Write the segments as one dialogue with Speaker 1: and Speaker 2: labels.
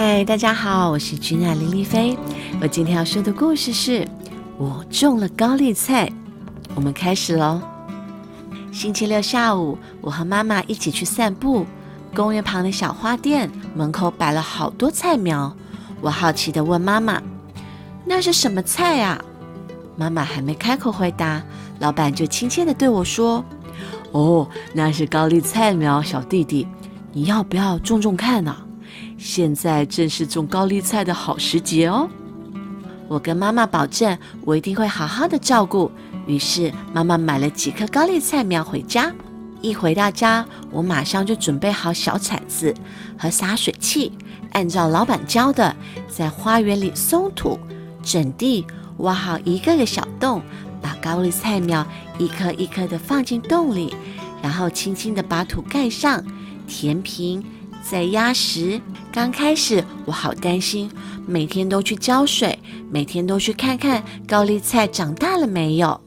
Speaker 1: 嗨，大家好，我是君娜林丽菲。我今天要说的故事是我种了高丽菜。我们开始喽。星期六下午，我和妈妈一起去散步。公园旁的小花店门口摆了好多菜苗。我好奇地问妈妈：“那是什么菜啊？”妈妈还没开口回答，老板就亲切地对我说：“哦，那是高丽菜苗，小弟弟，你要不要种种看呢？现在正是种高丽菜的好时节哦。”我跟妈妈保证，我一定会好好的照顾。于是，妈妈买了几棵高丽菜苗回家。一回到家，我马上就准备好小铲子和洒水器，按照老板教的，在花园里松土、整地。挖好一个个小洞，把高丽菜苗一颗一颗的放进洞里，然后轻轻的把土盖上，填平，在压实。刚开始我好担心，每天都去浇水，每天都去看看高丽菜长大了没有。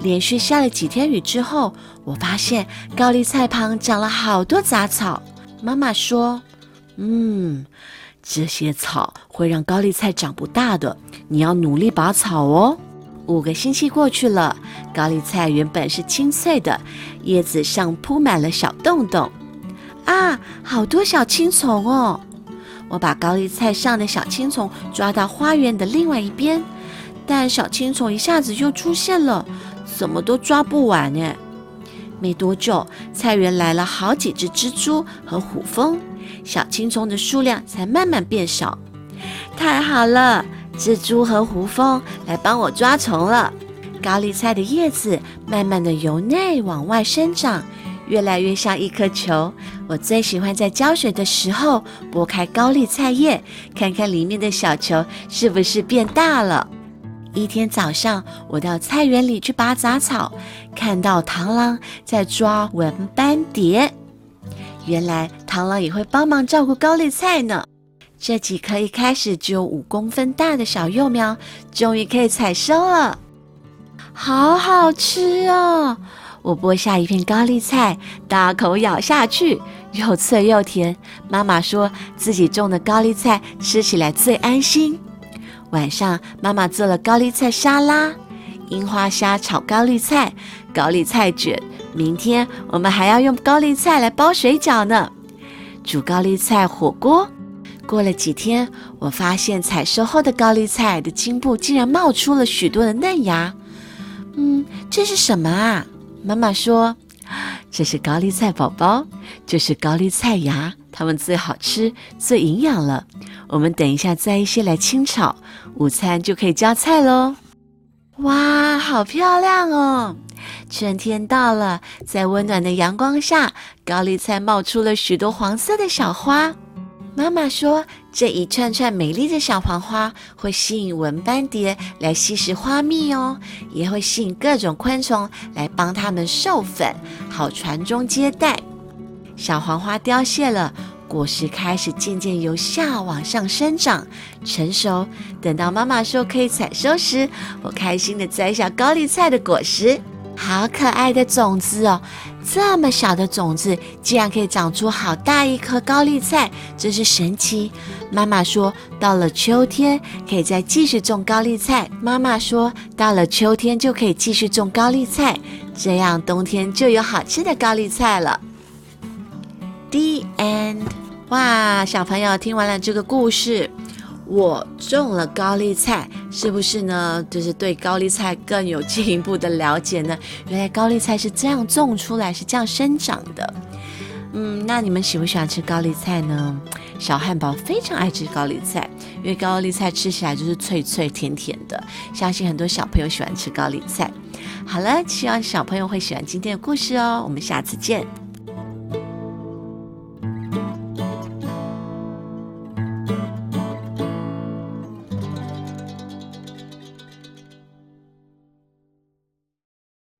Speaker 1: 连续下了几天雨之后，我发现高丽菜旁长了好多杂草。妈妈说：“嗯。”这些草会让高丽菜长不大的，你要努力拔草哦。五个星期过去了，高丽菜原本是青翠的，叶子上铺满了小洞洞。啊，好多小青虫哦！我把高丽菜上的小青虫抓到花园的另外一边，但小青虫一下子又出现了，怎么都抓不完呢。没多久，菜园来了好几只蜘蛛和虎蜂。小青虫的数量才慢慢变少，太好了！蜘蛛和胡蜂来帮我抓虫了。高丽菜的叶子慢慢的由内往外生长，越来越像一颗球。我最喜欢在浇水的时候拨开高丽菜叶，看看里面的小球是不是变大了。一天早上，我到菜园里去拔杂草，看到螳螂在抓纹斑蝶。原来螳螂也会帮忙照顾高丽菜呢。这几颗一开始只有五公分大的小幼苗，终于可以采收了，好好吃哦！我剥下一片高丽菜，大口咬下去，又脆又甜。妈妈说自己种的高丽菜吃起来最安心。晚上，妈妈做了高丽菜沙拉、樱花虾炒高丽菜、高丽菜卷。明天我们还要用高丽菜来包水饺呢，煮高丽菜火锅。过了几天，我发现采收后的高丽菜的茎部竟然冒出了许多的嫩芽。嗯，这是什么啊？妈妈说，这是高丽菜宝宝，就是高丽菜芽，它们最好吃、最营养了。我们等一下摘一些来清炒，午餐就可以加菜喽。哇，好漂亮哦！春天到了，在温暖的阳光下，高丽菜冒出了许多黄色的小花。妈妈说，这一串串美丽的小黄花会吸引蚊斑蝶来吸食花蜜哦，也会吸引各种昆虫来帮它们授粉，好传宗接代。小黄花凋谢了，果实开始渐渐由下往上生长，成熟。等到妈妈说可以采收时，我开心地摘下高丽菜的果实。好可爱的种子哦！这么小的种子，竟然可以长出好大一颗高丽菜，真是神奇。妈妈说，到了秋天可以再继续种高丽菜。妈妈说，到了秋天就可以继续种高丽菜，这样冬天就有好吃的高丽菜了。The end。哇，小朋友听完了这个故事。我种了高丽菜，是不是呢？就是对高丽菜更有进一步的了解呢？原来高丽菜是这样种出来，是这样生长的。嗯，那你们喜不喜欢吃高丽菜呢？小汉堡非常爱吃高丽菜，因为高丽菜吃起来就是脆脆甜甜的。相信很多小朋友喜欢吃高丽菜。好了，希望小朋友会喜欢今天的故事哦。我们下次见。